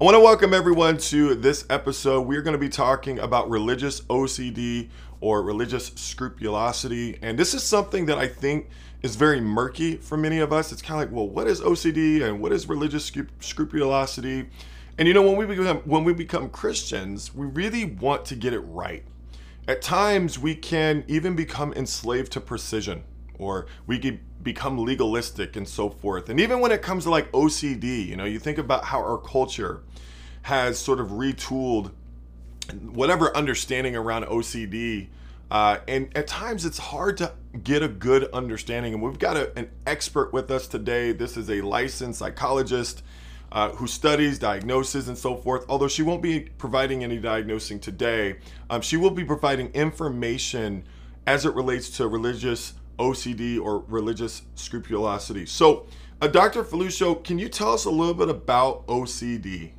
I want to welcome everyone to this episode. We're going to be talking about religious OCD or religious scrupulosity. And this is something that I think is very murky for many of us. It's kind of like, well, what is OCD and what is religious scrupulosity? And you know, when we become when we become Christians, we really want to get it right. At times, we can even become enslaved to precision, or we can become legalistic and so forth. And even when it comes to like OCD, you know, you think about how our culture has sort of retooled whatever understanding around OCD. Uh, and at times it's hard to get a good understanding. And we've got a, an expert with us today. This is a licensed psychologist uh, who studies diagnosis and so forth. Although she won't be providing any diagnosing today, um, she will be providing information as it relates to religious OCD or religious scrupulosity. So, uh, Dr. Foluso, can you tell us a little bit about OCD?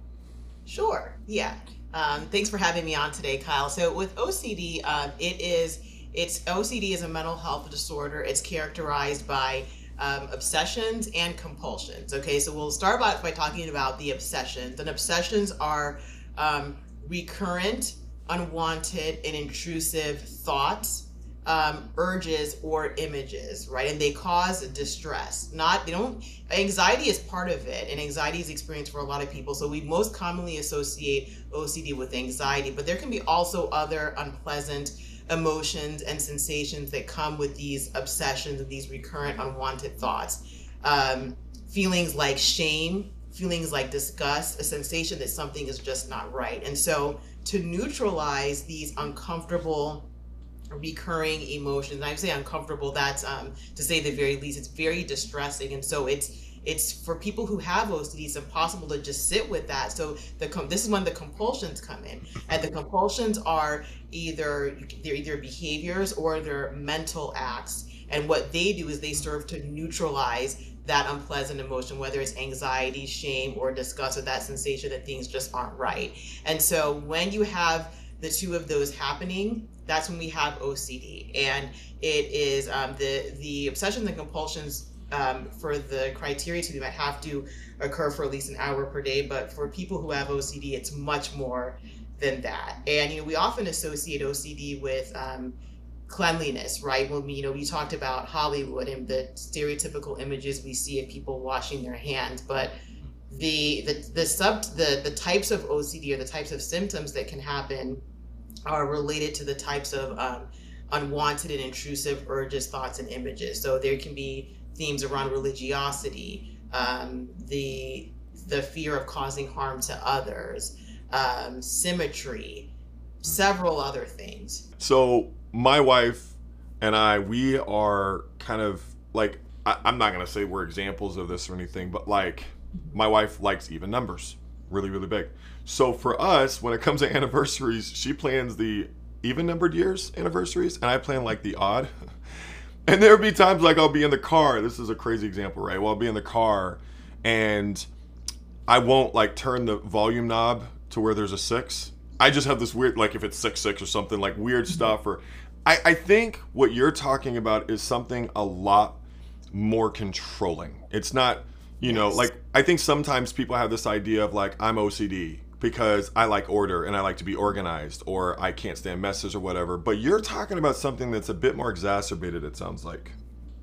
Sure. Yeah. Um, thanks for having me on today, Kyle. So with OCD, um, it is it's OCD is a mental health disorder. It's characterized by um, obsessions and compulsions. Okay, so we'll start by, by talking about the obsessions. And obsessions are um, recurrent, unwanted, and intrusive thoughts um, urges or images, right? And they cause distress. Not they don't. Anxiety is part of it, and anxiety is experienced for a lot of people. So we most commonly associate OCD with anxiety, but there can be also other unpleasant emotions and sensations that come with these obsessions and these recurrent unwanted thoughts. Um, feelings like shame, feelings like disgust, a sensation that something is just not right. And so to neutralize these uncomfortable recurring emotions. I say uncomfortable. That's um, to say the very least. It's very distressing, and so it's it's for people who have OCD. It's impossible to just sit with that. So the com- this is when the compulsions come in, and the compulsions are either they're either behaviors or they're mental acts. And what they do is they serve to neutralize that unpleasant emotion, whether it's anxiety, shame, or disgust, or that sensation that things just aren't right. And so when you have the two of those happening, that's when we have OCD. And it is um, the the obsessions and compulsions um, for the criteria to be met have to occur for at least an hour per day. But for people who have OCD, it's much more than that. And you know, we often associate OCD with um, cleanliness, right? When we, you know, we talked about Hollywood and the stereotypical images we see of people washing their hands, but the the the sub the the types of OCD or the types of symptoms that can happen are related to the types of um, unwanted and intrusive urges, thoughts, and images. So there can be themes around religiosity, um, the the fear of causing harm to others, um, symmetry, several other things. So my wife and I, we are kind of like I, I'm not gonna say we're examples of this or anything, but like my wife likes even numbers really, really big. So for us, when it comes to anniversaries, she plans the even numbered years anniversaries, and I plan like the odd. and there'll be times like I'll be in the car. This is a crazy example, right? Well, I'll be in the car and I won't like turn the volume knob to where there's a six. I just have this weird, like if it's six six or something, like weird mm-hmm. stuff. Or I, I think what you're talking about is something a lot more controlling. It's not you yes. know, like I think sometimes people have this idea of like I'm OCD because I like order and I like to be organized or I can't stand messes or whatever. But you're talking about something that's a bit more exacerbated it sounds like.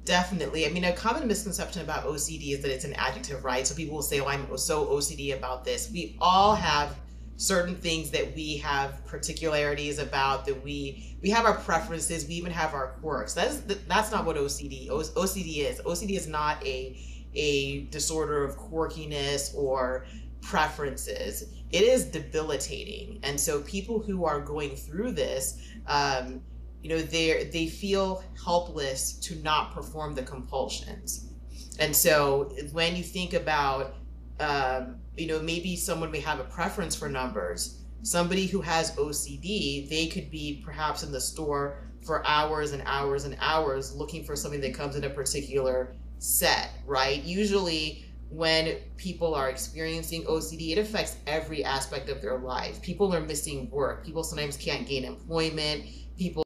Definitely. I mean, a common misconception about OCD is that it's an adjective, right? So people will say, "Oh, I'm so OCD about this." We all have certain things that we have particularities about that we we have our preferences we even have our quirks that's that's not what ocd ocd is ocd is not a a disorder of quirkiness or preferences. It is debilitating. And so people who are going through this, um, you know, they they feel helpless to not perform the compulsions. And so when you think about, um, you know, maybe someone may have a preference for numbers. Somebody who has OCD, they could be perhaps in the store for hours and hours and hours looking for something that comes in a particular set, right? Usually, when people are experiencing OCD, it affects every aspect of their life. People are missing work. People sometimes can't gain employment. People